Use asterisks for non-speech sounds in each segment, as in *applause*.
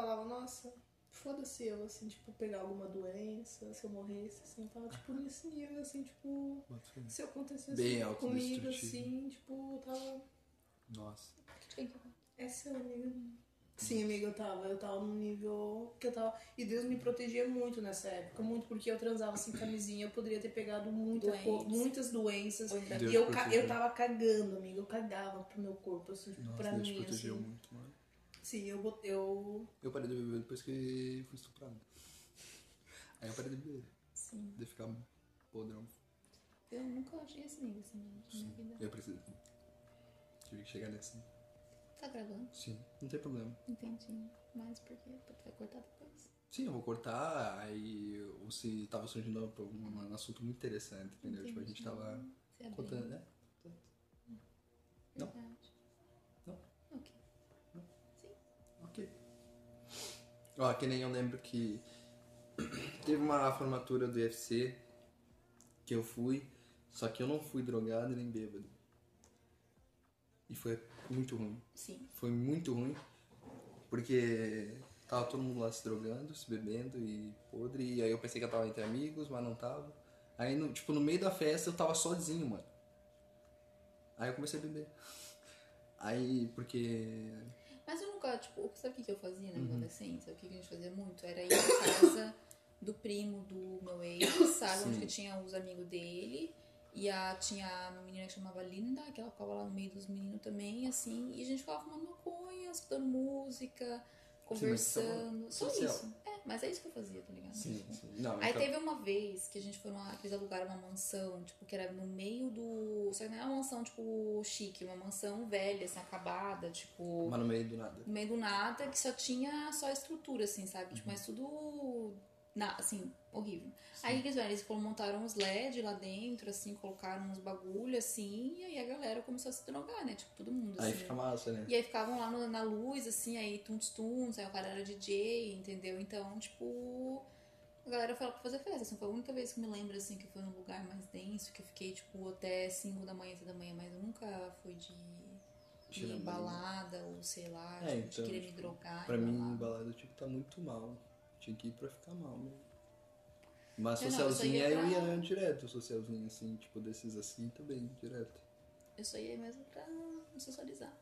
falava, nossa, foda-se eu, assim, tipo, pegar alguma doença, se eu morresse, assim, eu tava, tipo, nesse nível, assim, tipo, se acontecesse Bem comigo, assim, tipo, eu tava. Nossa. Essa é a amiga. Sim, amiga, eu tava. Eu tava num nível que eu tava. E Deus me protegia muito nessa época. Muito porque eu transava sem camisinha. Eu poderia ter pegado muita Doença. muitas doenças. Deus e eu, protegeu. eu tava cagando, amiga. Eu cagava pro meu corpo, assim, tipo, Nossa, pra Deus te mim, protegeu assim. muito, mano. Sim, eu, bot- eu. Eu parei de beber depois que fui estuprado. *laughs* Aí eu parei de beber. Sim. De ficar podrão. Eu nunca achei esse nível, assim, na minha vida. Eu preciso. Tive que chegar nessa. Tá gravando? Sim, não tem problema. Entendi. Mas por quê? Tu vai cortar depois? Sim, eu vou cortar, aí ou se tava surgindo um, um assunto muito interessante, entendeu? Tipo, a gente tava abrir. contando, né? Não. Ó, que nem eu lembro que *clears throat* teve uma formatura do UFC que eu fui, só que eu não fui drogado nem bêbado. E foi muito ruim. Sim. Foi muito ruim, porque tava todo mundo lá se drogando, se bebendo e podre, e aí eu pensei que eu tava entre amigos, mas não tava. Aí, no, tipo, no meio da festa eu tava sozinho, mano. Aí eu comecei a beber. Aí, porque. Mas eu nunca, tipo, sabe o que que eu fazia Uhum. na minha adolescência? O que que a gente fazia muito? Era ir na casa do primo do meu ex, sabe? Onde Sim. que tinha os amigos dele. E a, tinha a menina que chamava Linda, que ela ficava lá no meio dos meninos também, assim. E a gente ficava fumando maconha, escutando música, conversando. Só social. isso. É, mas é isso que eu fazia, tá ligado? Sim, Tipo, sim. Não, Aí então- teve uma vez que a gente foi numa. Eles alugaram uma mansão, tipo, que era no meio do. Só que não era uma mansão, tipo, chique, uma mansão velha, assim, acabada, tipo. Mas no meio do nada. No meio do nada, que só tinha só estrutura, assim, sabe? Tipo, mas tudo. Na, assim, horrível. Aí o que eles fizeram? Eles montaram uns LED lá dentro, assim, colocaram uns bagulho, assim, e aí a galera começou a se drogar, né? Tipo, todo mundo, Aí assim. fica massa, né? E aí ficavam lá no- na luz, assim, aí tuns tuns, aí o cara era DJ, entendeu? Então, tipo, a galera foi lá pra fazer festa. Assim, foi a única vez que eu me lembro, assim, que foi num lugar mais denso, que eu fiquei, tipo, até 5 da manhã, 6 da manhã, mas eu nunca fui de, de balada, ou sei lá, É, tipo, então, de querer me tipo, drogar. Pra mim, balada. balada tinha que tá muito mal. Tinha que ir pra ficar mal, né? Mas Eu não, eu socialzinha ia eu pra- ia direto, socialzinho assim, tipo desses assim também, direto. Eu só ia mesmo pra me socializar.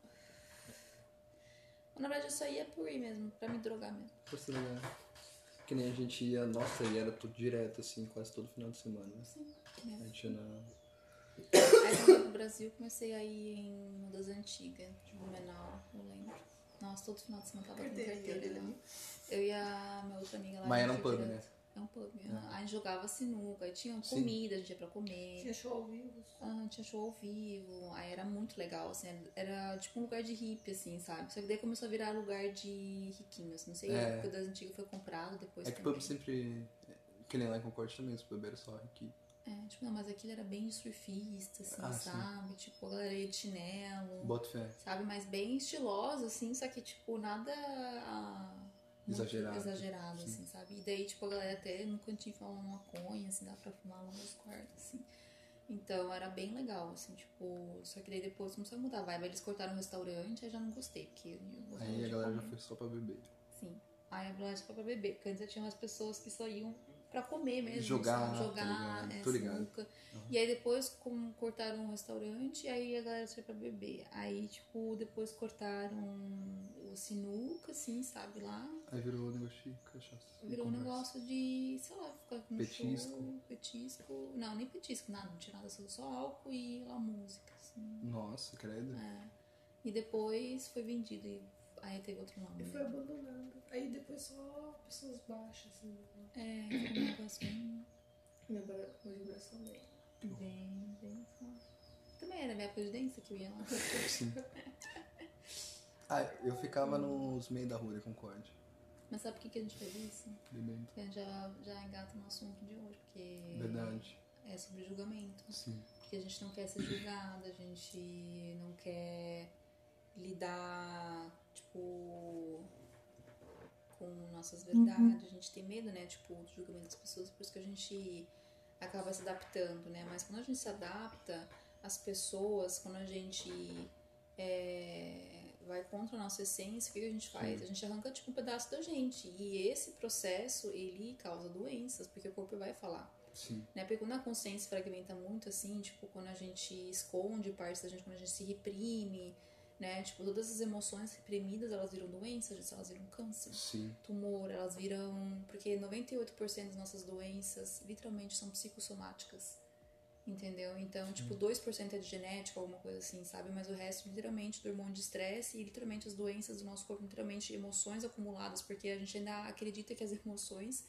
Na verdade, eu só ia por ir mesmo, pra me drogar mesmo. Pra ser legal. Que nem a gente ia, nossa, e era tudo direto, assim, quase todo final de semana. Sim, A mesmo. gente ia na. Aí quando eu fui pro Brasil, comecei a ir em uma das antigas, de Blumenau, eu lembro. Nossa, todo final de semana tava com carteira dele. lá. Eu e a minha outra amiga lá. Mas a era um pub, ia né? Direto. É um pub. aham. Aí a gente jogava sinuca, aí tinha Sim. comida, a gente ia pra comer. Tinha show ao vivo. Ah, tinha show ao vivo, aí era muito legal, assim, era tipo um lugar de hippie, assim, sabe? Só que daí começou a virar lugar de riquinhos, não sei, É. a época das antigas foi comprado depois É que também. pub sempre. Que nem lá em Concorde também, os pub era só aqui. É, tipo, não, mas aquilo era bem surfista, assim, Ah, sim. sabe? Tipo, a galera de chinelo, Bota fé. sabe? Mas bem estilosa, assim, só que, tipo, nada ah, Exagerado. exagerado, Sim. assim, sabe? E daí, tipo, a galera até no cantinho fumava uma maconha, assim, dá pra fumar lá nos quartos, assim. Então era bem legal, assim, tipo, só que daí depois começou a mudar a vibe. Eles cortaram o restaurante, aí já não gostei, porque Aí a galera já comer. foi só pra beber. Sim. Aí a verdade foi pra beber, porque antes tinha umas pessoas que só iam pra comer mesmo. Jogar, tá jogar, ligado? é, Tô ligado. sinuca. E aí depois como cortaram o restaurante, aí a galera foi pra beber. Aí, tipo, depois cortaram o sinuca, assim, sabe, lá. Aí virou um negócio de cachaça. Virou um conversa. negócio de, sei lá, ficar com Petisco. show, petisco. Não, nem petisco, nada, não tinha nada, só só álcool e lá música, assim. Nossa, credo. É. E depois foi vendido e aí teve outro nome. E né? foi abandonado. Aí depois só pessoas baixas, assim. né? É, foi um negócio bem, minha vibração bem. bem, bem forte. Também era minha época de dança que eu ia lá. Sim. *laughs* Ah, eu ficava nos meios da rua de Concorde. Mas sabe por que, que a gente fez isso? Bebendo. Porque a gente já, já engata no assunto de hoje, porque Verdade. é sobre julgamento. Sim. Porque a gente não quer ser julgada, a gente não quer lidar, tipo, com nossas verdades. A gente tem medo, né, tipo, do julgamento das pessoas, por isso que a gente acaba se adaptando, né? Mas quando a gente se adapta, as pessoas, quando a gente é, vai contra a nossa essência, o que, que a gente faz? A gente arranca tipo um pedaço da gente. E esse processo, ele causa doenças, porque o corpo vai falar. Sim. Né? Porque quando a consciência fragmenta muito, assim, tipo, quando a gente esconde partes da gente, quando a gente se reprime, né? Tipo, todas as emoções reprimidas, elas viram doenças, elas viram câncer, Sim. tumor, elas viram... Porque 98% das nossas doenças, literalmente, são psicossomáticas. Entendeu? Então, tipo, 2% é de genética, alguma coisa assim, sabe? Mas o resto, literalmente, do hormônio de estresse e literalmente as doenças do nosso corpo, literalmente emoções acumuladas, porque a gente ainda acredita que as *laughs* emoções,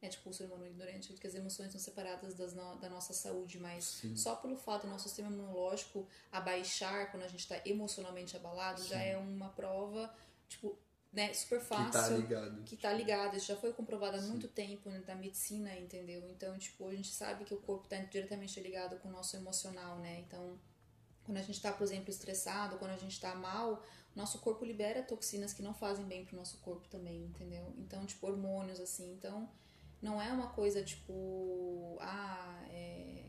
né? Tipo, o ser humano ignorante, que as emoções são separadas das no- da nossa saúde, mas Sim. só pelo fato do nosso sistema imunológico abaixar quando a gente tá emocionalmente abalado, já Sim. é uma prova, tipo, né, super Que fácil tá ligado. que tá ligado, isso já foi comprovado há muito tempo né, da medicina, entendeu? Então, tipo, a gente sabe que o corpo tá diretamente ligado com o nosso emocional, né? Então, quando a gente tá, por exemplo, estressado, quando a gente tá mal, nosso corpo libera toxinas que não fazem bem pro nosso corpo também, entendeu? Então, tipo, hormônios, assim. Então, não é uma coisa, tipo, ah, é.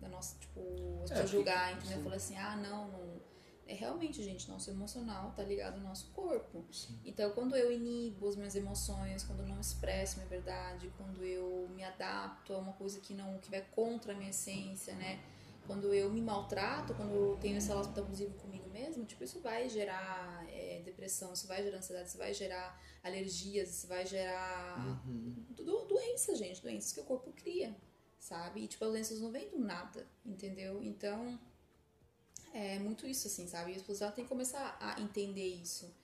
Da nossa, tipo, as É, pessoas julgar, entendeu? sim. Falar assim, ah, não, não. É realmente, gente, nosso emocional tá ligado ao nosso corpo. Sim. Então, quando eu inibo as minhas emoções, quando eu não expresso minha verdade, quando eu me adapto a uma coisa que não que vai contra a minha essência, né? Quando eu me maltrato, quando eu tenho esse relacionamento abusivo comigo mesmo, tipo, isso vai gerar é, depressão, isso vai gerar ansiedade, isso vai gerar alergias, isso vai gerar Uhum. do- doenças, gente, doenças que o corpo cria, sabe? E, tipo, as doenças não vêm do nada, entendeu? Então, é muito isso, assim, sabe? E as pessoas têm que começar a entender isso.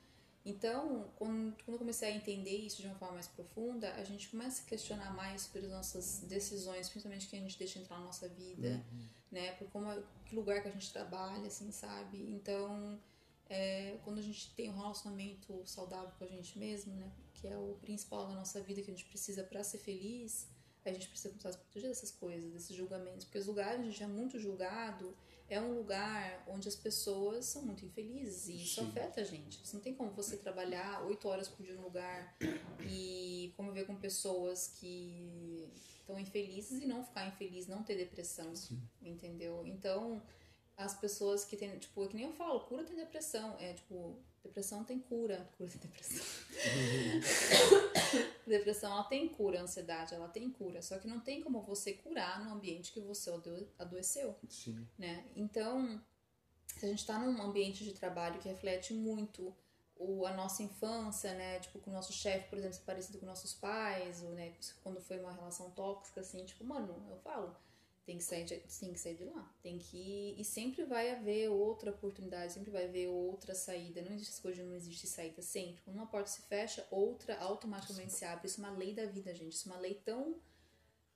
Então, quando, quando eu comecei a entender isso de uma forma mais profunda, a gente começa a questionar mais sobre as nossas decisões, principalmente que a gente deixa entrar na nossa vida, né? Por como, que lugar que a gente trabalha, assim, sabe? Então, é, quando a gente tem um relacionamento saudável com a gente mesmo, né? Que é o principal da nossa vida que a gente precisa para ser feliz, a gente precisa começar a se proteger dessas coisas, desses julgamentos, porque os lugares a gente é muito julgado é um lugar onde as pessoas são muito infelizes e isso Sim. afeta a gente. Não tem como você trabalhar oito horas por dia num lugar e conviver com pessoas que estão infelizes e não ficar infeliz, não ter depressão, entendeu? Então, as pessoas que têm, tipo, é que nem eu falo, cura tem depressão, é tipo, depressão tem cura, cura tem depressão. *laughs* *laughs* depressão, ela tem cura, ansiedade, ela tem cura, só que não tem como você curar no ambiente que você ado- adoeceu Sim. né? Então, se a gente está num ambiente de trabalho que reflete muito o, a nossa infância, né? Tipo, com o nosso chefe, por exemplo, ser parecido com nossos pais, ou, né? Quando foi uma relação tóxica, assim, tipo, mano, eu falo, tem que sair de, tem que sair de lá. Tem que... E sempre vai haver outra oportunidade, sempre vai haver outra saída. Não existe essa coisa de não existe saída, sempre. Quando uma porta se fecha, outra automaticamente se abre. Isso é uma lei da vida, gente. Isso é uma lei tão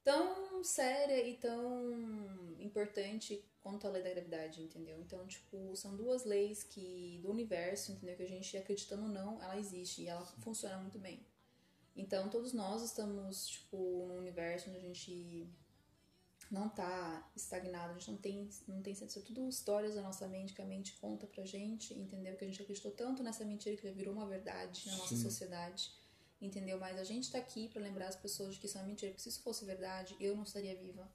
tão séria e tão importante quanto a lei da gravidade, entendeu? Então, tipo, são duas leis que do universo, entendeu? Que a gente acreditando ou não, ela existe e ela funciona muito bem. Então, todos nós estamos, tipo, num universo onde a gente não tá estagnado, a gente não tem, não tem sentido, tudo histórias da nossa mente que a mente conta pra gente, entendeu? Que a gente acreditou tanto nessa mentira que já virou uma verdade na nossa Sim. sociedade entendeu? Mas a gente tá aqui pra lembrar as pessoas de que isso é uma mentira, porque se isso fosse verdade, eu não estaria viva.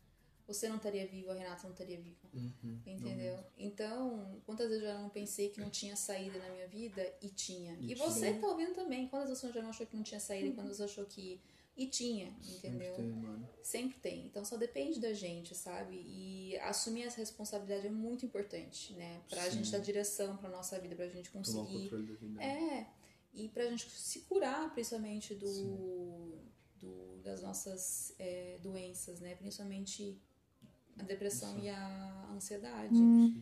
Você não estaria viva, a Renata não estaria viva. Uhum. Entendeu? Então, quantas vezes eu já não pensei que não tinha saída na minha vida e tinha. E E, você tinha. que tá ouvindo também. Quantas vezes você já não achou que não tinha saída e quantas vezes achou que. E tinha, entendeu? Sempre tem, mano. Sempre tem. Então só depende da gente, sabe? E assumir essa responsabilidade é muito importante, né? Pra Sim. gente dar direção pra nossa vida, pra gente Tomar o conseguir controle da vida. é, e pra gente se curar, principalmente, do, do- das nossas é, doenças, né? Principalmente a depressão e a ansiedade.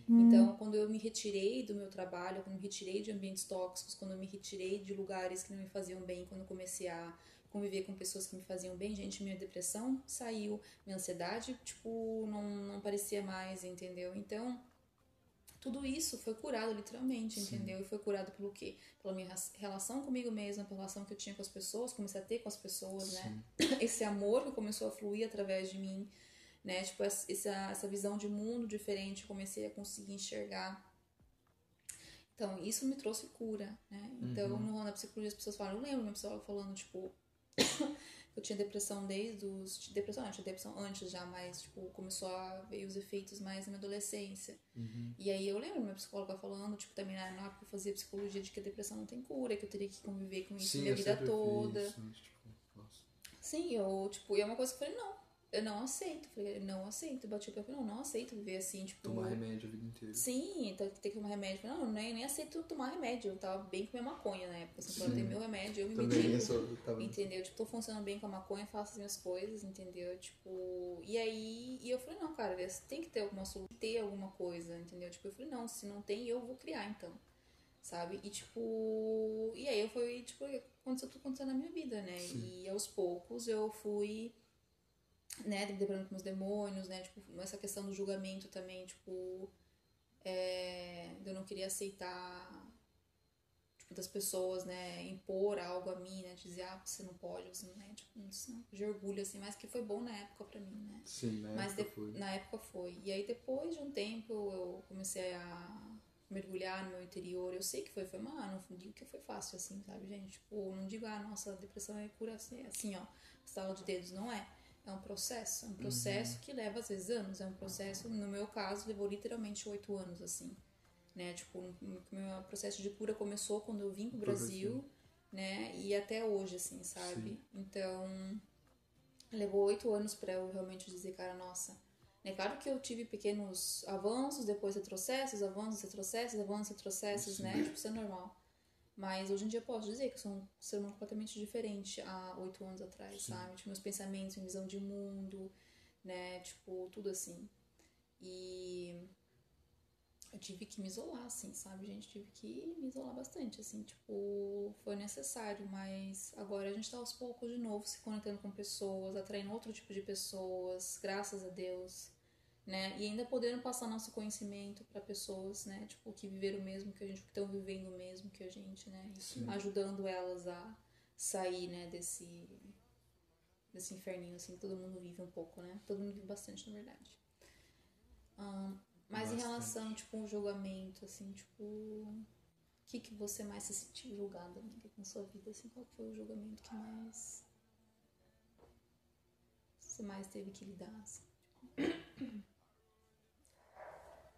Então, quando eu me retirei do meu trabalho, quando eu me retirei de ambientes tóxicos, quando eu me retirei de lugares que não me faziam bem, quando eu comecei a conviver com pessoas que me faziam bem, gente, minha depressão saiu, minha ansiedade, tipo, não, não parecia mais, entendeu? Então, tudo isso foi curado literalmente, Sim. entendeu? E foi curado pelo quê? Pela minha relação comigo mesma, pela relação que eu tinha com as pessoas, comecei a ter com as pessoas, né? *coughs* Esse amor que começou a fluir através de mim, né? Tipo, essa, essa visão de mundo diferente, comecei a conseguir enxergar. Então, isso me trouxe cura, né? Então, Uhum. no, na psicologia as pessoas falam, eu lembro minha psicóloga falando, tipo, *coughs* Eu tinha depressão desde os. Depressão, não, tinha depressão antes já, mas, tipo, começou a ver os efeitos mais na minha adolescência. Uhum. E aí eu lembro minha psicóloga falando, tipo, também na época eu fazia psicologia de que a depressão não tem cura, que eu teria que conviver com isso Sim, minha vida toda. isso, tipo, nossa. Sim, eu, tipo, e é uma coisa que eu falei, não, eu não aceito. Falei, não aceito. Bati o pé, falei, não, não aceito viver assim, tipo. Tomar remédio a vida inteira. Sim, tem que tomar remédio. Falei, não, eu nem, nem aceito tomar remédio. Eu tava bem com minha maconha na época. Assim, quando eu meu remédio, eu me Também medico. só eu tava. Entendeu? Tipo, tô funcionando bem com a maconha, faço as minhas coisas, entendeu? Tipo, e aí, e eu falei, não, cara, tem que ter alguma solução, ter alguma coisa, entendeu? Tipo, eu falei, não, se não tem, eu vou criar, então. Sabe? E tipo, e aí eu fui, tipo, aconteceu tudo acontecendo na minha vida, né? Sim. E aos poucos eu fui, né, debrando com meus demônios, né? Tipo, essa questão do julgamento também, tipo, é, eu não queria aceitar tipo, das pessoas, né, impor algo a mim, né, dizer, ah, você não pode, você não é, tipo, isso de orgulho, assim, mas que foi bom na época pra mim, né. Sim, na Mas época de- foi. na época foi. E aí depois de um tempo eu comecei a mergulhar no meu interior. Eu sei que foi, foi, mano, não digo que foi fácil assim, sabe, gente? Tipo, não digo, ah, nossa, depressão é cura assim, é assim, ó, estalo de dedos, não é. É um processo, é um processo que leva às vezes anos, é um processo, no meu caso, levou literalmente oito anos, assim, né? Tipo, o meu processo de cura começou quando eu vim pro Brasil, Brasil. né? E até hoje, assim, sabe? Sim. Então, levou oito anos pra eu realmente dizer, cara, nossa. É claro que eu tive pequenos avanços, depois retrocessos, avanços, retrocessos, avanços, retrocessos, Sim. né? Tipo, isso é normal. Mas hoje em dia eu posso dizer que eu sou um ser humano completamente diferente há oito anos atrás, Sim. sabe? Tipo, meus pensamentos, minha visão de mundo, né? Tipo, tudo assim. E eu tive que me isolar, assim, sabe, gente? Tive que me isolar bastante, assim, tipo, foi necessário, mas agora a gente tá aos poucos de novo se conectando com pessoas, atraindo outro tipo de pessoas, graças a Deus, né? E ainda podendo passar nosso conhecimento para pessoas, né? Tipo, que viveram o mesmo que a gente, que estão vivendo o mesmo que a gente, né? Sim. ajudando elas a sair, né, desse desse inferninho, assim, que todo mundo vive um pouco, né? Todo mundo vive bastante, na verdade. Ahn, mas em Bastante. relação, tipo, um julgamento, assim, tipo... O que, que você mais se sentiu julgada, amiga, na sua vida, assim? Qual foi o julgamento que mais... Você mais teve que lidar, assim? *coughs*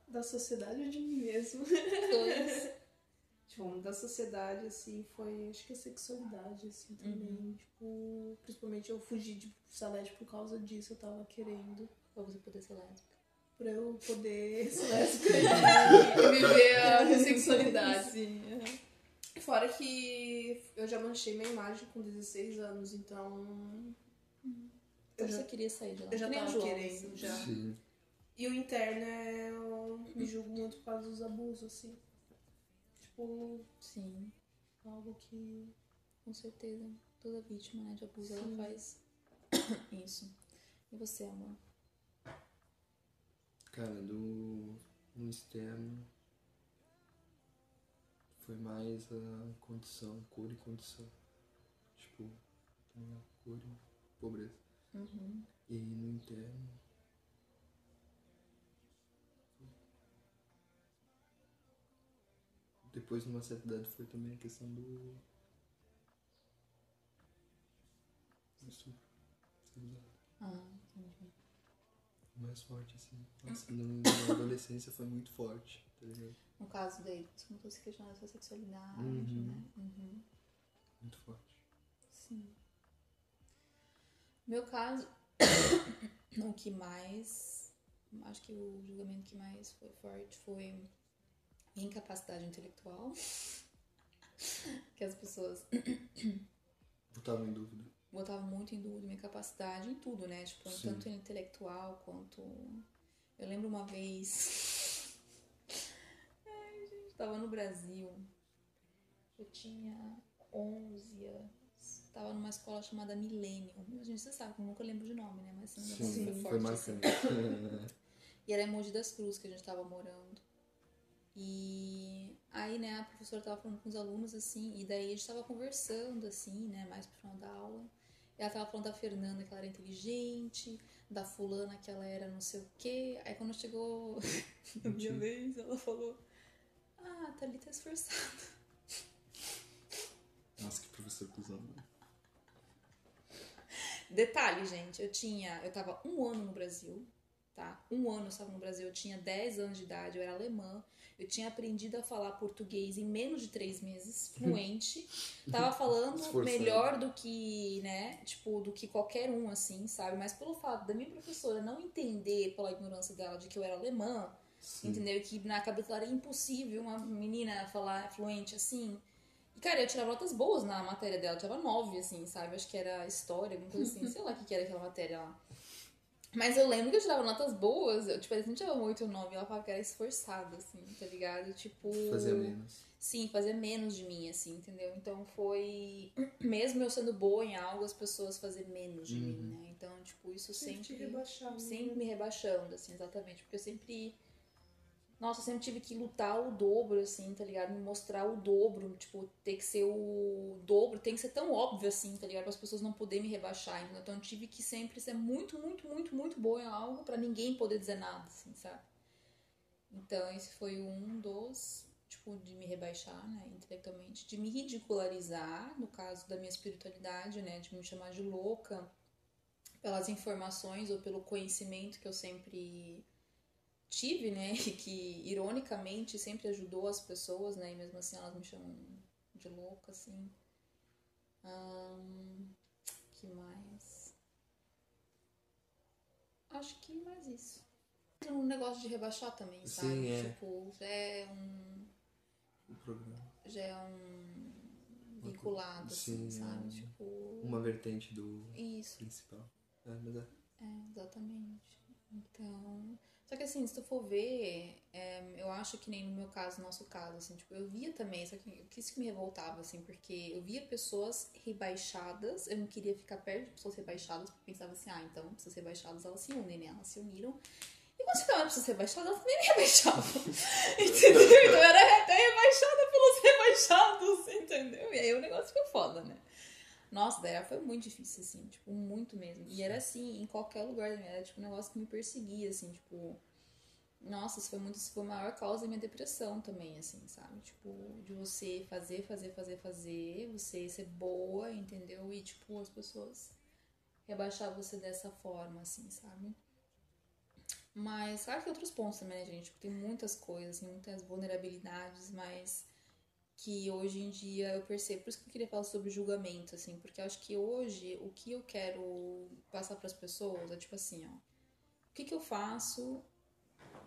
Da sociedade ou de mim mesmo? Dois. *laughs* Tipo, da sociedade, assim, foi acho que a sexualidade, assim, também. Tipo, principalmente eu fugi de Salete por causa disso, eu tava querendo. Pra você poder ser lésbica. Pra eu poder *laughs* ser lésbica e viver a minha sexualidade. Sim. Fora que eu já manchei minha imagem com 16 anos, então. Então Eu já, você queria sair de lá. eu já tava querendo, assim. já. Sim. E o interno é. Eu me julgo muito por causa dos abusos, assim. Tipo, Sim, algo que. com certeza. Toda vítima né, de abuso, ela Sim. faz *coughs* isso. E você, amor? Cara, do no externo foi mais a condição, cor e condição. Tipo, cor e pobreza. Uhum. E no interno. Depois, numa certa idade, foi também a questão do. estupro. Ah, entendi. Mais forte, assim. Nossa, no- na adolescência foi muito forte, tá ligado? No caso daí, você começou a se questionar da sua sexualidade, Uhum. né? Uhum. Muito forte. Sim. Meu caso, *coughs* o que mais. Acho que o julgamento que mais foi forte foi incapacidade intelectual. que as pessoas Botava em dúvida. botava muito em dúvida minha capacidade em tudo, né? Tipo, Sim. tanto intelectual quanto. Eu lembro uma vez. Ai, gente, tava no Brasil. Eu tinha 11 anos. Tava numa escola chamada Millennium. Gente, você sabe que eu nunca lembro de nome, né? Mas assim, Sim, foi foi forte. assim. marcante. E era em Mogi das Cruzes que a gente tava morando. E aí, né, a professora tava falando com os alunos, assim, e daí a gente tava conversando, assim, né, mais pro final da aula. E ela tava falando da Fernanda, que ela era inteligente, da fulana, que ela era não sei o quê. Aí quando chegou a minha vez, ela falou, ah, a Thalita é esforçada. Nossa, que professor cuzão. né? Detalhe, gente, eu tinha. Eu tava um ano no Brasil, tá? Um ano eu estava no Brasil, eu tinha 10 anos de idade, eu era alemã. Eu tinha aprendido a falar português em menos de três meses, *laughs* fluente. Tava falando Esforçando. melhor do que, né? Tipo, do que qualquer um, assim, sabe? Mas pelo fato da minha professora não entender, pela ignorância dela, de que eu era alemã, Sim. entendeu? Que na cabeça dela era impossível uma menina falar fluente assim. E, cara, eu tirava notas boas na matéria dela, eu tirava nove, assim, sabe? Acho que era história, alguma coisa assim, *laughs* sei lá o que, que era aquela matéria lá. Mas eu lembro que eu tirava notas boas, eu, tipo, a gente tirava 8 ou 9, ela falava que era esforçada, assim, tá ligado? Tipo. Fazia menos. Sim, fazer menos de mim, assim, entendeu? Então foi. *clears throat* Mesmo eu sendo boa em algo, as pessoas fazer menos de mim, Uhum. né? Então, tipo, isso Sempre te sempre. rebaixava, Sempre né? me rebaixando, assim, exatamente. Porque eu sempre. Nossa, eu sempre tive que lutar o dobro, assim, tá ligado? Me mostrar o dobro, tipo, ter que ser o dobro, tem que ser tão óbvio, assim, tá ligado? Para as pessoas não poderem me rebaixar. entendeu? Então eu tive que sempre ser muito, muito, muito, muito boa em algo pra ninguém poder dizer nada, assim, sabe? Então esse foi um dos, tipo, de me rebaixar, né, intelectualmente, de me ridicularizar, no caso da minha espiritualidade, né, de me chamar de louca pelas informações ou pelo conhecimento que eu sempre tive, né, e *laughs* que ironicamente sempre ajudou as pessoas, né, e mesmo assim elas me chamam de louca, assim. Que mais? Acho que mais isso. Um negócio de rebaixar também, sabe? Sim, é. Tipo, já é um. O programa. Já é um. vinculado, assim, Sim, sabe? é um- Tipo. Uma vertente do Isso. principal. É, mas é. É, exatamente. Então. Só que assim, se tu for ver, é, eu acho que nem no meu caso, no nosso caso, assim, tipo, eu via também, só que isso que me revoltava, assim, porque eu via pessoas rebaixadas, eu não queria ficar perto de pessoas rebaixadas, porque eu pensava assim, ah, então, pessoas rebaixadas, elas se unem, né? Elas se uniram. E quando ficava com pessoas rebaixadas, elas também me rebaixavam. *laughs* entendeu? Então eu era até rebaixada pelos rebaixados, entendeu? E aí o negócio ficou foda, né? Nossa, daí foi muito difícil, assim, tipo, muito mesmo. E era assim, em qualquer lugar da minha era tipo um negócio que me perseguia, assim, tipo. Nossa, isso foi muito, isso foi a maior causa da minha depressão também, assim, sabe? Tipo, de você fazer, fazer, fazer, fazer, você ser boa, entendeu? E, tipo, as pessoas rebaixar você dessa forma, assim, sabe? Mas, claro que tem outros pontos também, né, gente? Tipo, tem muitas coisas, assim, muitas vulnerabilidades, mas que hoje em dia eu percebo. Por isso que eu queria falar sobre julgamento, assim, porque eu acho que hoje o que eu quero passar para as pessoas é tipo assim, ó. O que, que eu faço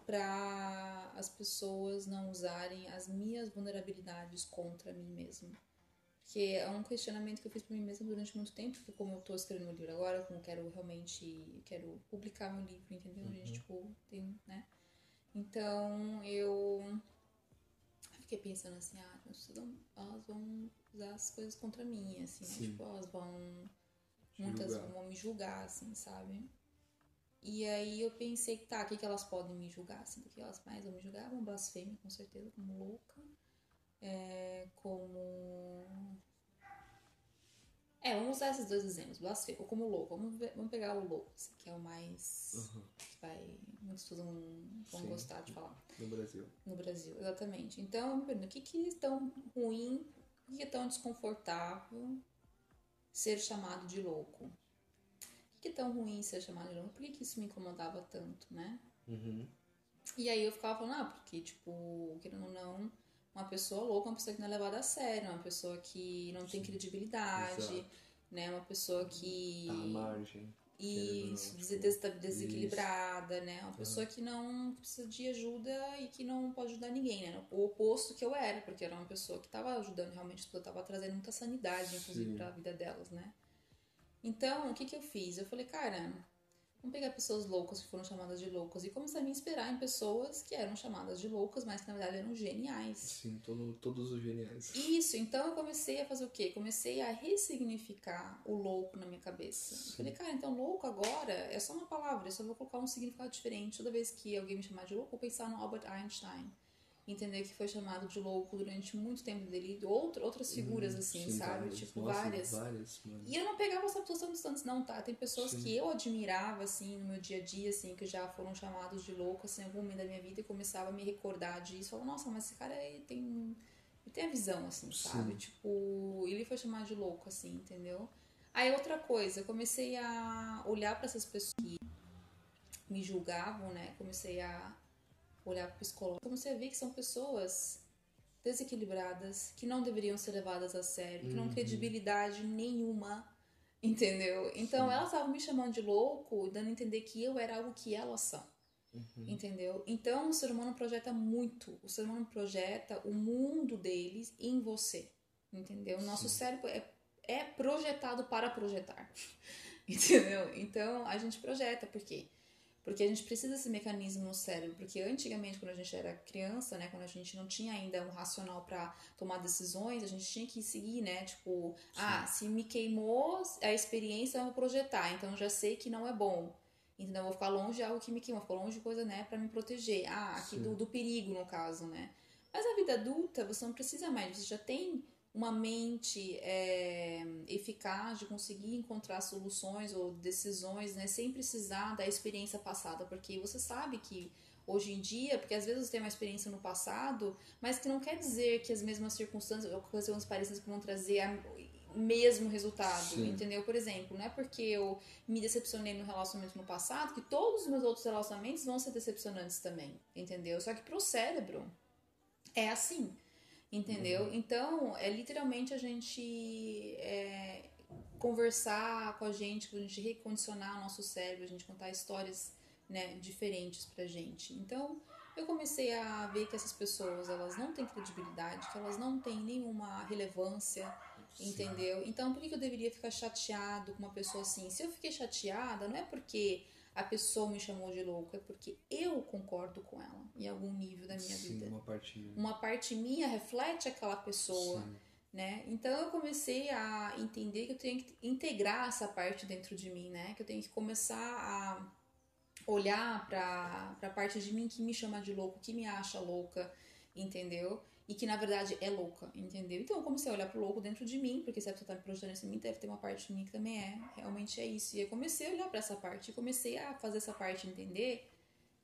para as pessoas não usarem as minhas vulnerabilidades contra mim mesma? Porque é um questionamento que eu fiz para mim mesma durante muito tempo, porque como eu tô escrevendo meu livro agora, como eu quero realmente, quero publicar meu livro, entendeu? A gente, tipo, tem, né? Então, eu fiquei pensando assim, ah, elas vão usar as coisas contra mim, assim, né? Tipo, elas vão. Muitas Julgar. vão me julgar, assim, sabe? E aí eu pensei, tá, o que, que elas podem me julgar? Assim, do que elas mais vão me julgar? Vão blasfêmia, com certeza, como louca. É, como. É, vamos usar esses dois exemplos, blasfêmia, ou como louco. Vamos, ver- vamos pegar o louco, que é o mais. Uhum. que vai. Pessoas vão, vão Sim. gostar de falar No Brasil. no Brasil, exatamente. Então, eu me pergunto, o que, que é tão ruim, o que é tão desconfortável ser chamado de louco? O que, que é tão ruim ser chamado de louco? Por que, que isso me incomodava tanto, né? Uhum. E aí eu ficava falando, ah, porque, tipo, querendo ou não, uma pessoa louca uma pessoa que não é levada a sério, uma pessoa que não tem Sim. credibilidade, Exato. né? Uma pessoa que. Tá à margem. Isso, tipo, desa- desequilibrada, né? Uma pessoa que não precisa de ajuda e que não pode ajudar ninguém, né? O oposto que eu era, porque era uma pessoa que tava ajudando realmente, as pessoas tava trazendo muita sanidade, inclusive, Sim. pra vida delas, né? Então, o que que eu fiz? Eu falei, cara, vamos pegar pessoas loucas que foram chamadas de loucas e começar a me inspirar em pessoas que eram chamadas de loucas, mas que na verdade eram geniais. Sim, todo, todos os geniais. Isso, então eu comecei a fazer o quê? Comecei a ressignificar o louco na minha cabeça. Sim. Falei, cara, então louco agora é só uma palavra, eu só vou colocar um significado diferente. Toda vez que alguém me chamar de louco, eu vou pensar no Albert Einstein. Entender que foi chamado de louco durante muito tempo dele, outro, outras figuras Hum, assim, sim, sabe? várias. Tipo, Nossa, várias. Várias. E eu não pegava essa tão distantes, não, tá? Tem pessoas Sim. que eu admirava, assim, no meu dia a dia, assim, que já foram chamados de louco, assim, em algum momento da minha vida e começava a me recordar disso. Falava, nossa, mas esse cara tem. Ele tem a visão, assim, sabe? Sim. Tipo, ele foi chamado de louco, assim, entendeu? Aí outra coisa, eu comecei a olhar para essas pessoas que me julgavam, né? Comecei a olhar para o psicólogo. Comecei a ver que são pessoas desequilibradas, que não deveriam ser levadas a sério, que não têm credibilidade nenhuma, entendeu? Então Sim. elas estavam me chamando de louco, dando a entender que eu era algo que elas são. Uhum. Entendeu? Então o ser humano projeta muito. O ser humano projeta o mundo deles em você. Entendeu? O nosso Sim. cérebro é, é projetado para projetar. *laughs* Entendeu? Então a gente projeta. Por quê? Porque a gente precisa desse mecanismo no cérebro. Porque antigamente, quando a gente era criança, né? Quando a gente não tinha ainda um racional para tomar decisões, a gente tinha que seguir, né? Tipo, ah, se me queimou a experiência, eu vou projetar. Então eu já sei que não é bom. Então eu vou ficar longe de algo que me queima, vou ficar longe de coisa, né, pra me proteger. Ah, aqui Sim. do, do perigo, no caso, né? Mas a vida adulta, você não precisa mais, você já tem uma mente é, eficaz de conseguir encontrar soluções ou decisões, né, sem precisar da experiência passada, porque você sabe que hoje em dia, porque às vezes você tem uma experiência no passado, mas que não quer dizer que as mesmas circunstâncias ou ocasiões parecidas vão trazer a- o mesmo resultado, Sim. entendeu? Por exemplo, não é porque eu me decepcionei no relacionamento no passado que todos os meus outros relacionamentos vão ser decepcionantes também, entendeu? Só que pro cérebro é assim, entendeu? Então, é literalmente a gente é, conversar com a gente, a gente recondicionar o nosso cérebro, a gente contar histórias né, diferentes pra gente. Então, eu comecei a ver que essas pessoas, elas não têm credibilidade, que elas não têm nenhuma relevância, entendeu? Então, por que eu deveria ficar chateado com uma pessoa assim? Se eu fiquei chateada, não é porque a pessoa me chamou de louco, é porque eu concordo com ela em algum nível da minha Sim, vida. uma parte minha. Uma parte minha reflete aquela pessoa, Sim. né? Então eu comecei a entender que eu tenho que integrar essa parte dentro de mim, né? Que eu tenho que começar a olhar pra, pra parte de mim que me chama de louco, que me acha louca, entendeu? E que na verdade é louca, entendeu? Então eu comecei a olhar pro louco dentro de mim, porque se a pessoa tá me projetando isso em mim, deve ter uma parte de mim que também é, realmente é isso. E eu comecei a olhar pra essa parte, e comecei a fazer essa parte entender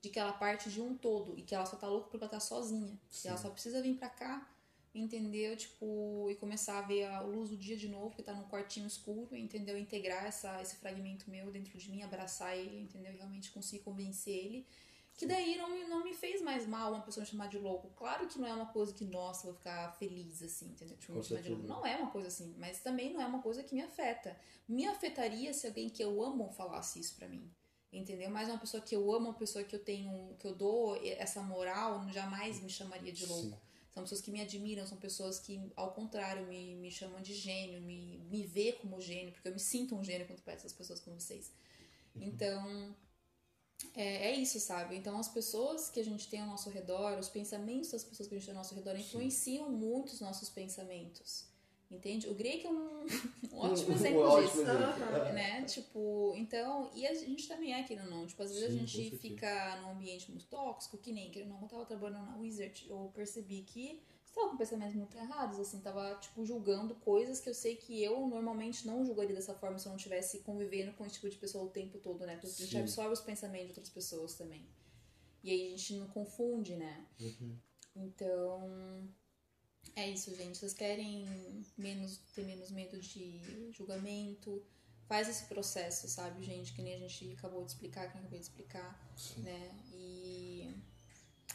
de que ela parte de um todo e que ela só tá louca porque ela tá sozinha. Sim. E ela só precisa vir pra cá, entendeu? Tipo, e começar a ver a luz do dia de novo, que tá num quartinho escuro, entendeu? Integrar essa, esse fragmento meu dentro de mim, abraçar ele, entendeu? E realmente conseguir convencer ele. Que daí não, me- não me fez mais mal uma pessoa me chamar de louco. Claro que não é uma coisa que, nossa, eu vou ficar feliz assim, entendeu? Tipo, me chamar de louco. Não é uma coisa assim, mas também não é uma coisa que me afeta. Me afetaria se alguém que eu amo falasse isso pra mim. Entendeu? Mas uma pessoa que eu amo, uma pessoa que eu tenho, que eu dou essa moral, jamais me chamaria de louco. Sim. São pessoas que me admiram, são pessoas que, ao contrário, me, me chamam de gênio, me, me vê como gênio, porque eu me sinto um gênio quando perto essas pessoas como vocês. Então, é, é isso, sabe? Então, as pessoas que a gente tem ao nosso redor, os pensamentos das pessoas que a gente tem ao nosso redor influenciam muito os nossos pensamentos. Entende? O Greg é um, *laughs* um ótimo Um exemplo ótimo disso exemplo. Aham. né? Tipo, então, e a gente também é, querendo ou não. Tipo, às vezes Sim, a gente fica num ambiente muito tóxico, que nem, querendo não, eu tava trabalhando na Wizard, eu percebi que estava com pensamentos muito errados, assim, tava, tipo, julgando coisas que eu sei que eu normalmente não julgaria dessa forma se eu não estivesse convivendo com esse tipo de pessoa o tempo todo, né? Porque a gente Sim. absorve os pensamentos de outras pessoas também. E aí a gente não confunde, né? Uhum. Então, é isso, gente. Vocês querem menos, ter menos medo de julgamento? Faz esse processo, sabe, gente? Que nem a gente acabou de explicar, que eu acabei de explicar, Sim. né? E,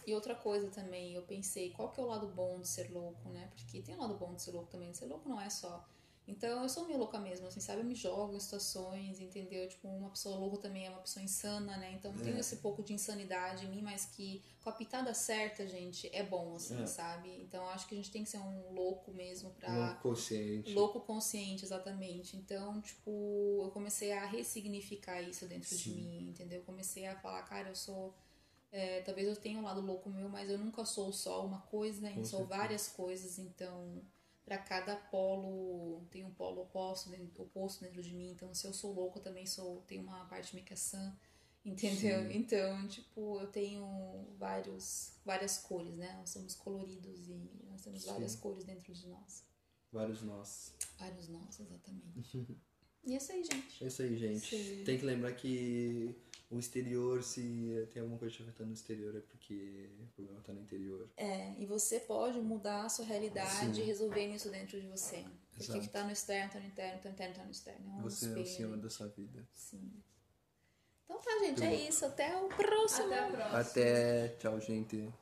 e outra coisa também, eu pensei, qual que é o lado bom de ser louco, né? Porque tem um lado bom de ser louco também. Ser louco não é só. Então, eu sou meio louca mesmo, assim, sabe? Eu me jogo em situações, entendeu? Tipo, uma pessoa louca também é uma pessoa insana, né? Então, É. tenho esse pouco de insanidade em mim, mas que com a pitada certa, gente, é bom, assim, É. sabe? Então, acho que a gente tem que ser um louco mesmo pra. Louco consciente. Louco consciente, exatamente. Então, tipo, eu comecei a ressignificar isso dentro de Sim. mim, entendeu? Eu comecei a falar, cara, eu sou. É, talvez eu tenha um lado louco meu, mas eu nunca sou só uma coisa, né? Eu sou várias coisas, então. Pra cada polo, tem um polo oposto dentro, oposto dentro de mim. Então, se eu sou louco, eu também sou. Tenho uma parte meio que é sã, entendeu? Sim. Então, tipo, eu tenho vários, várias cores, né? Nós somos coloridos e nós temos Sim. várias cores dentro de nós. Vários nós. Vários nós, exatamente. *laughs* e é isso aí, gente. É isso aí, gente. Sim. Tem que lembrar que o exterior, se tem alguma coisa te afetando no exterior, é porque o problema tá no interior. É, e você pode mudar a sua realidade Sim. e resolver isso dentro de você. Porque Exato. o que tá no externo tá no interno, tá no interno tá no externo. É um Você é o espelho. senhor da sua vida. Sim. Então tá, gente, é isso. Até o próximo. Até a próxima. Até. Tchau, gente.